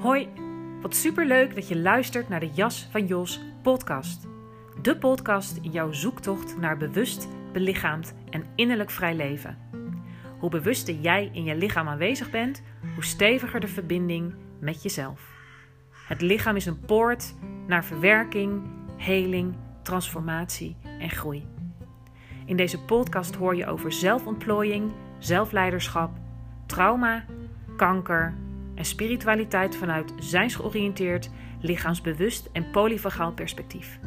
Hoi, wat superleuk dat je luistert naar de Jas van Jos podcast. De podcast in jouw zoektocht naar bewust, belichaamd en innerlijk vrij leven. Hoe bewuster jij in je lichaam aanwezig bent, hoe steviger de verbinding met jezelf. Het lichaam is een poort naar verwerking, heling, transformatie en groei. In deze podcast hoor je over zelfontplooiing, zelfleiderschap, trauma, kanker en spiritualiteit vanuit zijnsgeoriënteerd, lichaamsbewust en polyvagaal perspectief.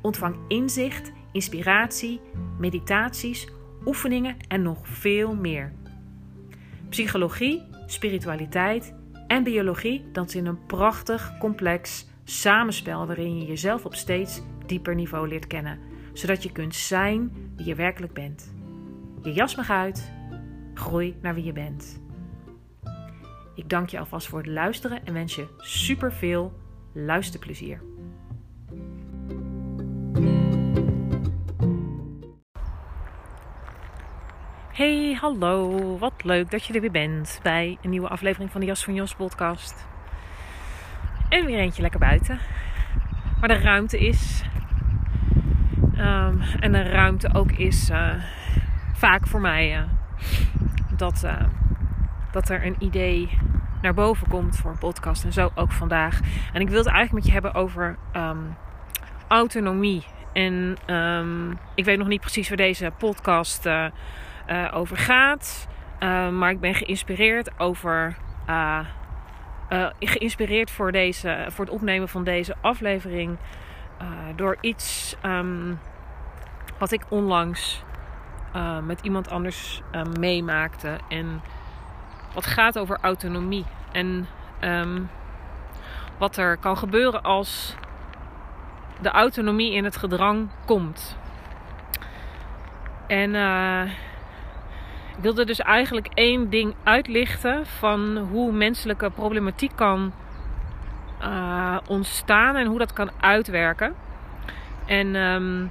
Ontvang inzicht, inspiratie, meditaties, oefeningen en nog veel meer. Psychologie, spiritualiteit en biologie dansen in een prachtig, complex samenspel waarin je jezelf op steeds dieper niveau leert kennen, zodat je kunt zijn wie je werkelijk bent. Je jas mag uit, groei naar wie je bent. Ik dank je alvast voor het luisteren en wens je super veel luisterplezier. Hey, hallo. Wat leuk dat je er weer bent bij een nieuwe aflevering van de Jas van Jos podcast. En weer eentje lekker buiten. Waar de ruimte is. Um, en de ruimte ook is uh, vaak voor mij uh, dat, uh, dat er een idee naar boven komt voor een podcast. En zo ook vandaag. En ik wil het eigenlijk met je hebben over um, autonomie. En um, ik weet nog niet precies waar deze podcast uh, uh, over gaat. Uh, maar ik ben geïnspireerd over. geïnspireerd voor, deze, voor het opnemen van deze aflevering. door iets um, wat ik onlangs met iemand anders meemaakte. En wat gaat over autonomie. En um, wat er kan gebeuren als de autonomie in het gedrang komt. En uh, ik wilde dus eigenlijk één ding uitlichten van hoe menselijke problematiek kan uh, ontstaan en hoe dat kan uitwerken. En um,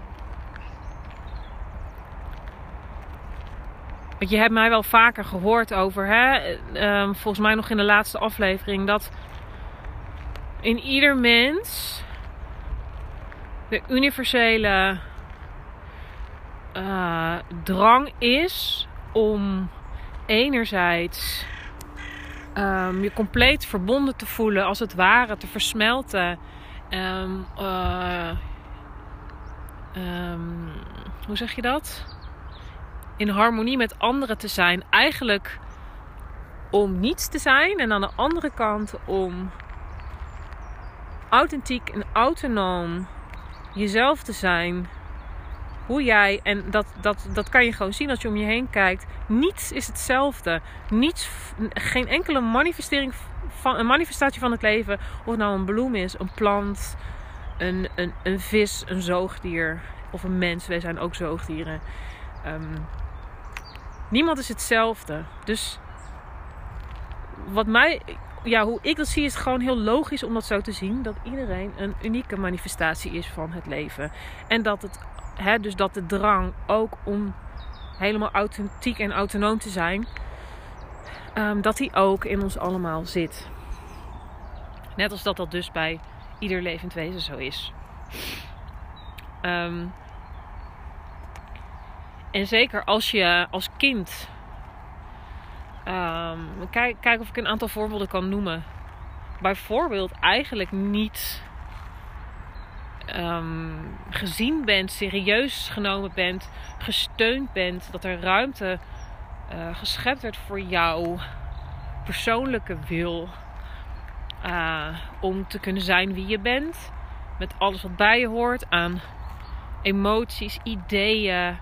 Want je hebt mij wel vaker gehoord over, hè? Um, volgens mij nog in de laatste aflevering, dat in ieder mens de universele uh, drang is om enerzijds um, je compleet verbonden te voelen, als het ware te versmelten. Um, uh, hoe zeg je dat? In harmonie met anderen te zijn. Eigenlijk om niets te zijn. En aan de andere kant om authentiek en autonoom jezelf te zijn. Hoe jij, en dat, dat, dat kan je gewoon zien als je om je heen kijkt. Niets is hetzelfde. Niets, geen enkele manifestering van, een manifestatie van het leven. Of het nou een bloem is, een plant, een, een, een vis, een zoogdier of een mens. Wij zijn ook zoogdieren. Um, Niemand is hetzelfde. Dus wat mij, ja, hoe ik dat zie, is gewoon heel logisch om dat zo te zien. Dat iedereen een unieke manifestatie is van het leven. En dat het, hè, dus dat de drang ook om helemaal authentiek en autonoom te zijn, um, dat die ook in ons allemaal zit. Net als dat dat dus bij ieder levend wezen zo is. Um, en zeker als je als kind. Um, kijk, kijk of ik een aantal voorbeelden kan noemen. Bijvoorbeeld eigenlijk niet um, gezien bent, serieus genomen bent, gesteund bent. Dat er ruimte uh, geschept werd voor jouw persoonlijke wil. Uh, om te kunnen zijn wie je bent. Met alles wat bij je hoort aan emoties, ideeën,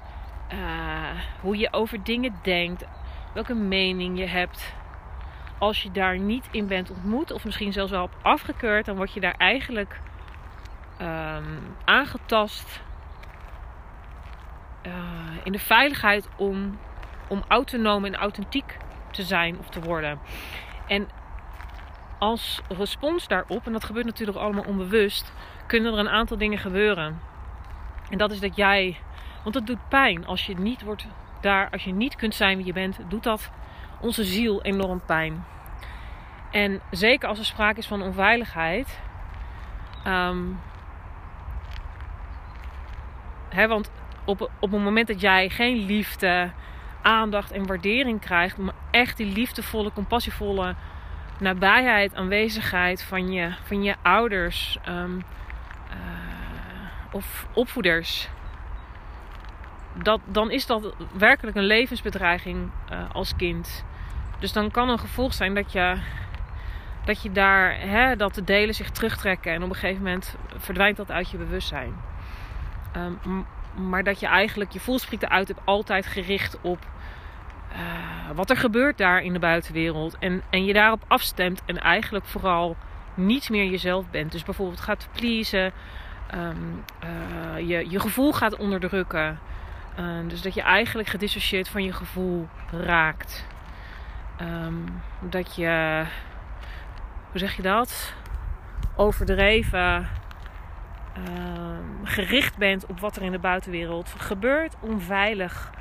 uh, hoe je over dingen denkt, welke mening je hebt. Als je daar niet in bent ontmoet, of misschien zelfs wel afgekeurd, dan word je daar eigenlijk um, aangetast uh, in de veiligheid om, om autonoom en authentiek te zijn of te worden. En als respons daarop, en dat gebeurt natuurlijk allemaal onbewust, kunnen er een aantal dingen gebeuren. En dat is dat jij want het doet pijn als je niet wordt daar, als je niet kunt zijn wie je bent, doet dat onze ziel enorm pijn. En zeker als er sprake is van onveiligheid. Ehm, hè, want op, op het moment dat jij geen liefde, aandacht en waardering krijgt, maar echt die liefdevolle, compassievolle nabijheid, aanwezigheid van je, van je ouders um, of opvoeders, dat, dan is dat werkelijk een levensbedreiging uh, als kind. Dus dan kan een gevolg zijn dat je, dat je daar, hè, dat de delen zich terugtrekken en op een gegeven moment verdwijnt dat uit je bewustzijn. Um, maar dat je eigenlijk je voelspriet eruit hebt altijd gericht op uh, wat er gebeurt daar in de buitenwereld. En, en je daarop afstemt en eigenlijk vooral niet meer jezelf bent. Dus bijvoorbeeld gaat pleasen, um, uh, je, je gevoel gaat onderdrukken. Uh, dus dat je eigenlijk gedissocieerd van je gevoel raakt. Um, dat je, hoe zeg je dat? Overdreven uh, gericht bent op wat er in de buitenwereld gebeurt. Om veilig,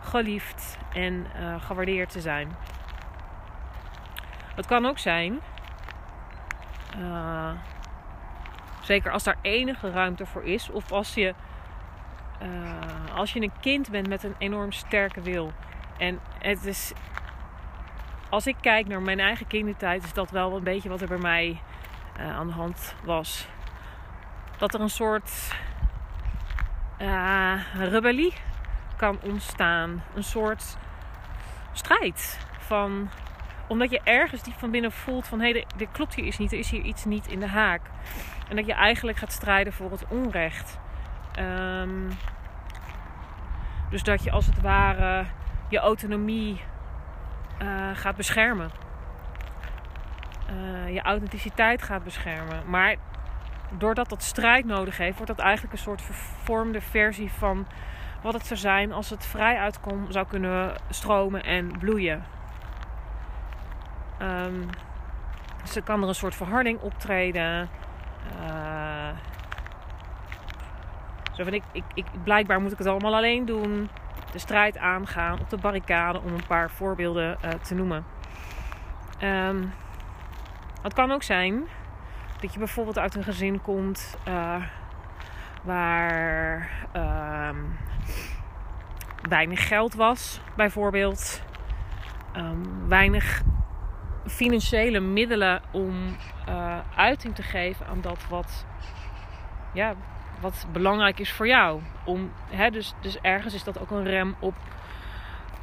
geliefd en uh, gewaardeerd te zijn. Het kan ook zijn, uh, zeker als daar enige ruimte voor is, of als je, uh, als je een kind bent met een enorm sterke wil. En het is, als ik kijk naar mijn eigen kindertijd, is dat wel een beetje wat er bij mij aan de hand was dat er een soort uh, rebellie kan ontstaan. Een soort strijd. Van, omdat je ergens diep van binnen voelt van hé, hey, dit klopt hier iets niet, er is hier iets niet in de haak. En dat je eigenlijk gaat strijden voor het onrecht. Um, dus dat je als het ware je autonomie uh, gaat beschermen. Uh, je authenticiteit gaat beschermen. Maar doordat dat strijd nodig heeft, wordt dat eigenlijk een soort vervormde versie van wat het zou zijn als het vrij uitkom zou kunnen stromen en bloeien. Um, er kan er een soort verharding optreden. Uh, zo van ik, ik, ik, blijkbaar moet ik het allemaal alleen doen. De strijd aangaan op de barricade, om een paar voorbeelden uh, te noemen. Um, het kan ook zijn dat je bijvoorbeeld uit een gezin komt uh, waar uh, weinig geld was, bijvoorbeeld. Um, weinig financiële middelen om uh, uiting te geven aan dat wat, ja, wat belangrijk is voor jou. Om, hè, dus, dus ergens is dat ook een rem op,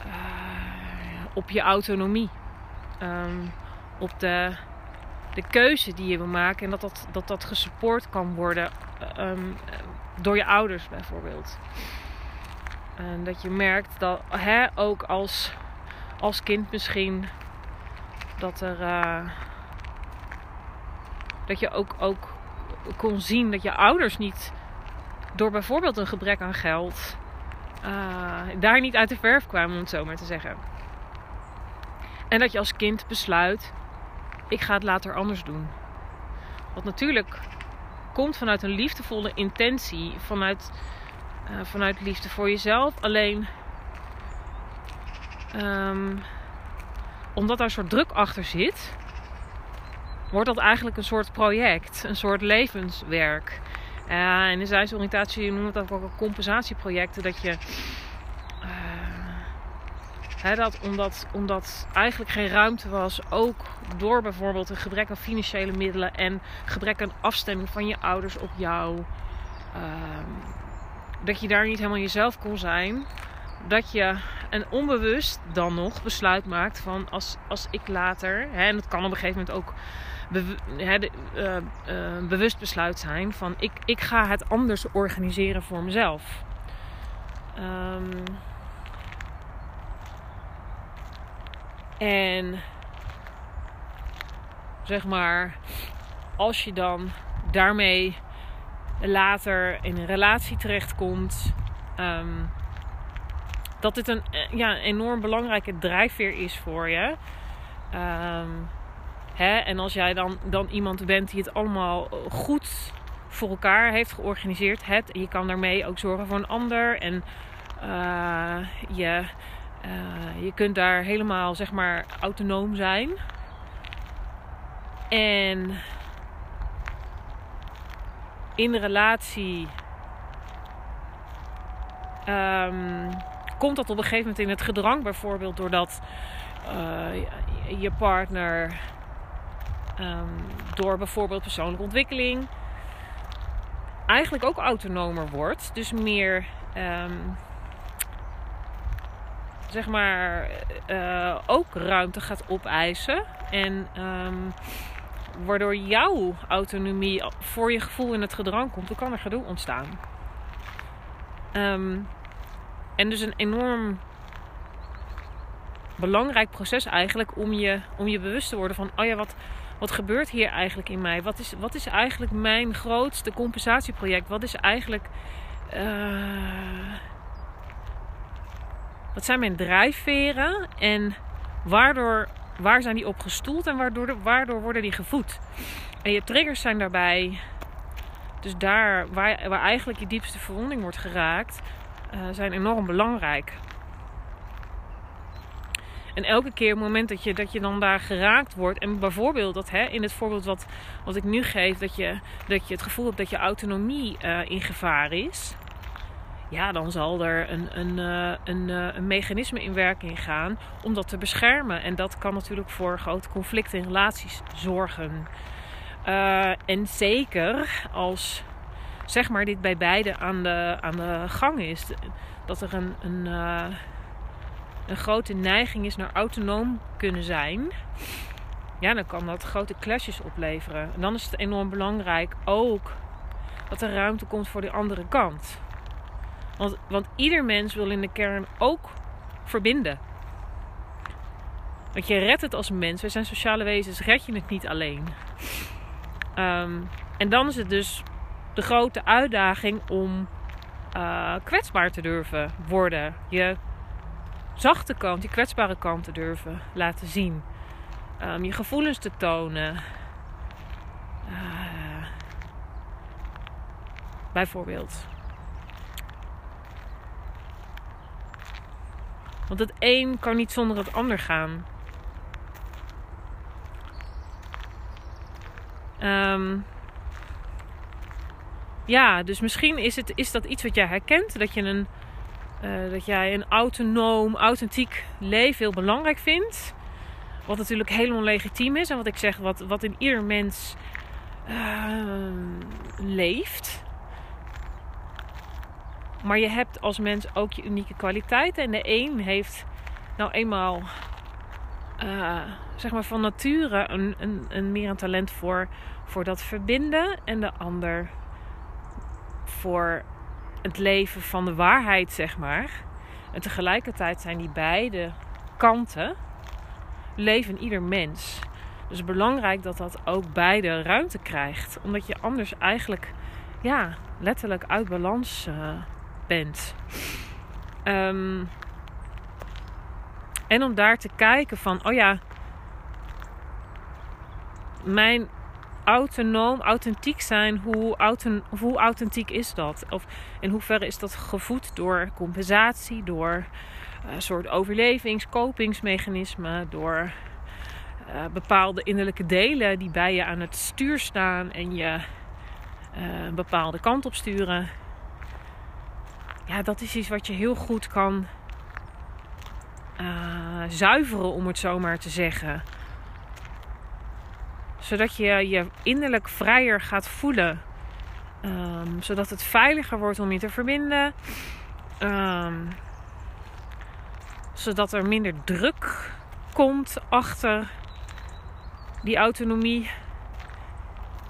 uh, op je autonomie. Um, op de de keuze die je wil maken. En dat dat, dat, dat gesupport kan worden um, door je ouders bijvoorbeeld. En dat je merkt dat hè, ook als, als kind misschien dat er. Uh, dat je ook, ook kon zien dat je ouders niet door bijvoorbeeld een gebrek aan geld uh, daar niet uit de verf kwamen, om het zo maar te zeggen. En dat je als kind besluit ik ga het later anders doen. Wat natuurlijk komt vanuit een liefdevolle intentie, vanuit, uh, vanuit liefde voor jezelf. Alleen um, omdat daar een soort druk achter zit, wordt dat eigenlijk een soort project, een soort levenswerk. Uh, in de zijsoriëntatie noemen we dat ook compensatieprojecten. Dat je dat omdat, omdat eigenlijk geen ruimte was, ook door bijvoorbeeld een gebrek aan financiële middelen en gebrek aan afstemming van je ouders op jou. Ehm, dat je daar niet helemaal jezelf kon zijn. Dat je een onbewust dan nog besluit maakt van als, als ik later, en dat kan op een gegeven moment ook uh, uh, bewust besluit zijn van ik, ik ga het anders organiseren voor mezelf. Um, En zeg maar, als je dan daarmee later in een relatie terechtkomt, um, dat dit een ja, enorm belangrijke drijfveer is voor je. Um, hè? En als jij dan, dan iemand bent die het allemaal goed voor elkaar heeft georganiseerd, het, je kan daarmee ook zorgen voor een ander en uh, je uh, je kunt daar helemaal zeg maar autonoom zijn. En in de relatie um, komt dat op een gegeven moment in het gedrang, bijvoorbeeld doordat je partner um, door bijvoorbeeld persoonlijke ontwikkeling eigenlijk ook autonomer wordt. Dus meer um, zeg maar uh, ook ruimte gaat opeisen. En um, waardoor jouw autonomie voor je gevoel in het gedrang komt, dan kan er gedoe ontstaan. En dus een enorm belangrijk proces eigenlijk om je, om je bewust te worden van, oh ja, wat, wat gebeurt hier eigenlijk in mij? Wat is, wat is eigenlijk mijn grootste compensatieproject? Wat is eigenlijk. Uh, wat zijn mijn drijfveren? En waardoor, waar zijn die op gestoeld en waardoor, waardoor worden die gevoed? En je triggers zijn daarbij. Dus daar waar, waar eigenlijk je diepste verwonding wordt geraakt, uh, zijn enorm belangrijk. En elke keer het moment dat je, dat je dan daar geraakt wordt. En bijvoorbeeld dat hè, in het voorbeeld wat, wat ik nu geef, dat je, dat je het gevoel hebt dat je autonomie uh, in gevaar is. Ja, dan zal er een, een, uh, een, uh, een mechanisme in werking gaan om dat te beschermen. En dat kan natuurlijk voor grote conflicten in relaties zorgen. en zeker als zeg maar dit bij beide aan de, aan de gang is. Dat er een, een een grote neiging is naar autonoom kunnen zijn, ja, dan kan dat grote clashes opleveren. En dan is het enorm belangrijk ook dat er ruimte komt voor de andere kant. Want, want ieder mens wil in de kern ook verbinden. Want je redt het als mens. We zijn sociale wezens. Red je het niet alleen. Um, en dan is het dus de grote uitdaging om uh, kwetsbaar te durven worden. Je zachte kant, die kwetsbare kant te durven laten zien. Um, je gevoelens te tonen. Uh, bijvoorbeeld. Want het een kan niet zonder het ander gaan. Um, ja, dus misschien is, het, is dat iets wat jij herkent. Dat je een uh, dat jij een autonoom, authentiek leven heel belangrijk vindt. Wat natuurlijk helemaal legitiem is. En wat ik zeg, wat, wat in ieder mens uh, leeft. Maar je hebt als mens ook je unieke kwaliteiten. En de een heeft nou eenmaal uh, zeg maar van nature een, een, een meer een talent voor, voor dat verbinden. En de ander voor het leven van de waarheid, zeg maar. En tegelijkertijd zijn die beide kanten leven ieder mens. Dus belangrijk dat dat ook beide ruimte krijgt. Omdat je anders eigenlijk, ja, letterlijk uit balans uh, bent. Um, en om daar te kijken van, oh ja, mijn autonoom, authentiek zijn, hoe, hoe authentiek is dat? Of in hoeverre is dat gevoed door compensatie, door een uh, soort overlevings-, kopingsmechanismen, door uh, bepaalde innerlijke delen die bij je aan het stuur staan en je uh, een bepaalde kant op sturen. Ja, dat is iets wat je heel goed kan zuiveren, om het zo maar te zeggen zodat je je innerlijk vrijer gaat voelen. Um, zodat het veiliger wordt om je te verbinden. Um, zodat er minder druk komt achter die autonomie.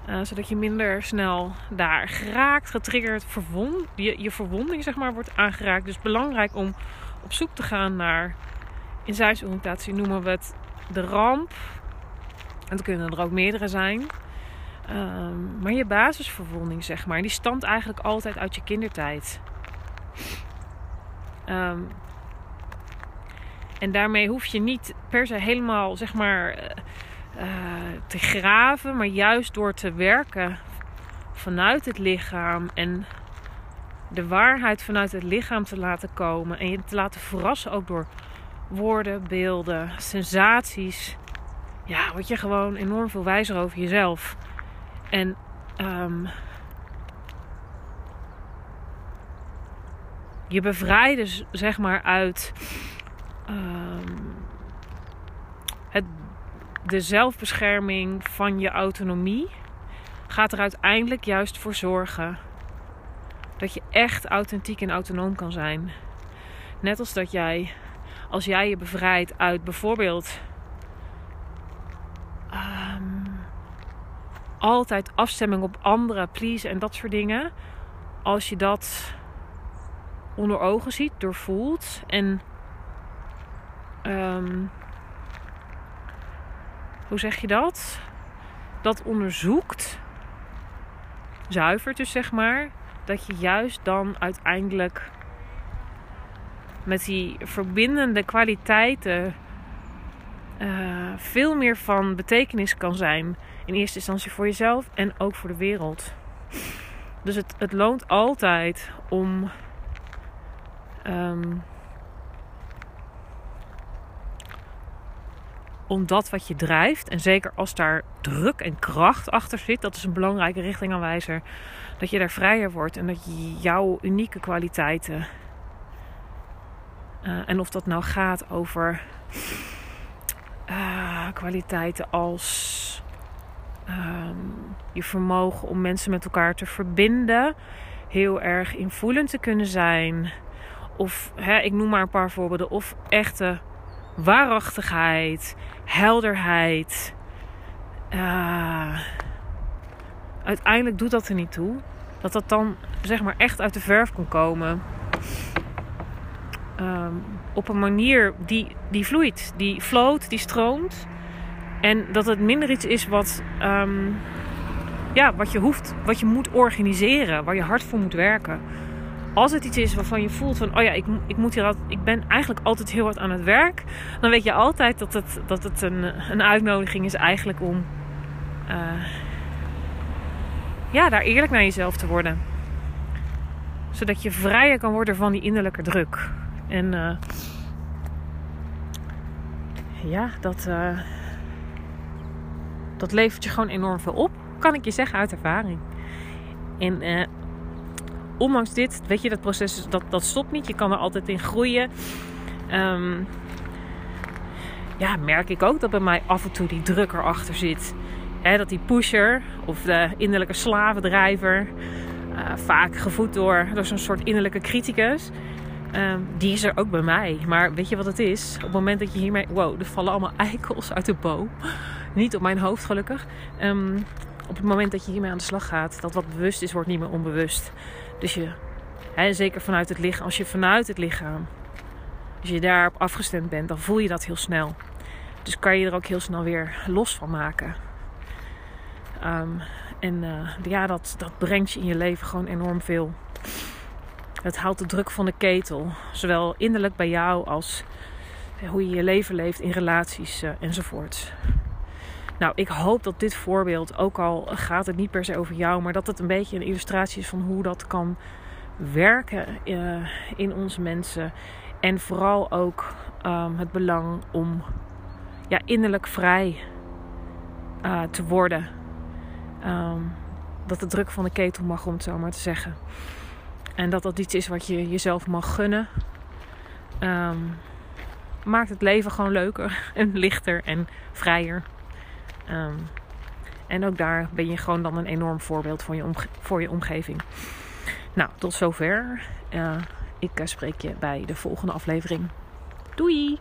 Uh, zodat je minder snel daar geraakt, getriggerd, verwond, je, je verwonding zeg maar wordt aangeraakt. Dus belangrijk om op zoek te gaan naar, in zijsoriëntatie noemen we het de ramp het kunnen er ook meerdere zijn. Um, maar je basisverwonding, zeg maar, die stamt eigenlijk altijd uit je kindertijd. Um, en daarmee hoef je niet per se helemaal, zeg maar, uh, uh, te graven, maar juist door te werken vanuit het lichaam en de waarheid vanuit het lichaam te laten komen en je te laten verrassen ook door woorden, beelden, sensaties ja, word je gewoon enorm veel wijzer over jezelf. En um, je bevrijdt zeg maar uit um, het, de zelfbescherming van je autonomie. Gaat er uiteindelijk juist voor zorgen dat je echt authentiek en autonoom kan zijn. Net als dat jij, als jij je bevrijdt uit bijvoorbeeld altijd afstemming op anderen, please en dat soort dingen. Als je dat onder ogen ziet, doorvoelt en um, hoe zeg je dat? Dat onderzoekt, zuivert dus zeg maar, dat je juist dan uiteindelijk met die verbindende kwaliteiten uh, veel meer van betekenis kan zijn. In eerste instantie voor jezelf en ook voor de wereld. Dus het, het loont altijd om. Um, om dat wat je drijft, en zeker als daar druk en kracht achter zit, dat is een belangrijke richtingaanwijzer, dat je daar vrijer wordt en dat je jouw unieke kwaliteiten, uh, en of dat nou gaat over uh, kwaliteiten als um, je vermogen om mensen met elkaar te verbinden, heel erg invoelend te kunnen zijn, of hè, ik noem maar een paar voorbeelden, of echte waarachtigheid, helderheid. Uh, uiteindelijk doet dat er niet toe. Dat dat dan zeg maar echt uit de verf kan komen. Um, op een manier die, die vloeit, die floot, die stroomt. En dat het minder iets is wat, um, ja, wat je hoeft, wat je moet organiseren, waar je hard voor moet werken. Als het iets is waarvan je voelt van, oh ja, ik, ik, moet hier ik ben eigenlijk altijd heel hard aan het werk. Dan weet je altijd dat het, dat het een, een uitnodiging is eigenlijk om uh, ja, daar eerlijk naar jezelf te worden. Zodat je vrijer kan worden van die innerlijke druk. En uh, ja, dat, uh, dat levert je gewoon enorm veel op. Kan ik je zeggen uit ervaring. En uh, ondanks dit, weet je, dat proces dat, dat stopt niet. Je kan er altijd in groeien. Um, ja, merk ik ook dat bij mij af en toe die druk erachter zit. He, dat die pusher of de innerlijke slavendrijver, uh, vaak gevoed door, door zo'n soort innerlijke criticus, Um, die is er ook bij mij. Maar weet je wat het is? Op het moment dat je hiermee. Wow, er vallen allemaal eikels uit de boom. Niet op mijn hoofd, gelukkig. Um, op het moment dat je hiermee aan de slag gaat, dat wat bewust is, wordt niet meer onbewust. Dus je, hè, zeker vanuit het lichaam, als je vanuit het lichaam, als je daarop afgestemd bent, dan voel je dat heel snel. Dus kan je er ook heel snel weer los van maken. Um, en uh, ja, dat, dat brengt je in je leven gewoon enorm veel. Het haalt de druk van de ketel. Zowel innerlijk bij jou als hoe je je leven leeft in relaties uh, enzovoort. Nou, ik hoop dat dit voorbeeld, ook al gaat het niet per se over jou, maar dat het een beetje een illustratie is van hoe dat kan werken uh, in onze mensen. En vooral ook um, het belang om ja, innerlijk vrij uh, te worden. Um, dat de druk van de ketel mag, om het zo maar te zeggen. En dat dat iets is wat je jezelf mag gunnen. Um, maakt het leven gewoon leuker en lichter en vrijer. Um, en ook daar ben je gewoon dan een enorm voorbeeld voor je, voor je omgeving. Nou, tot zover. Uh, ik uh, spreek je bij de volgende aflevering. Doei!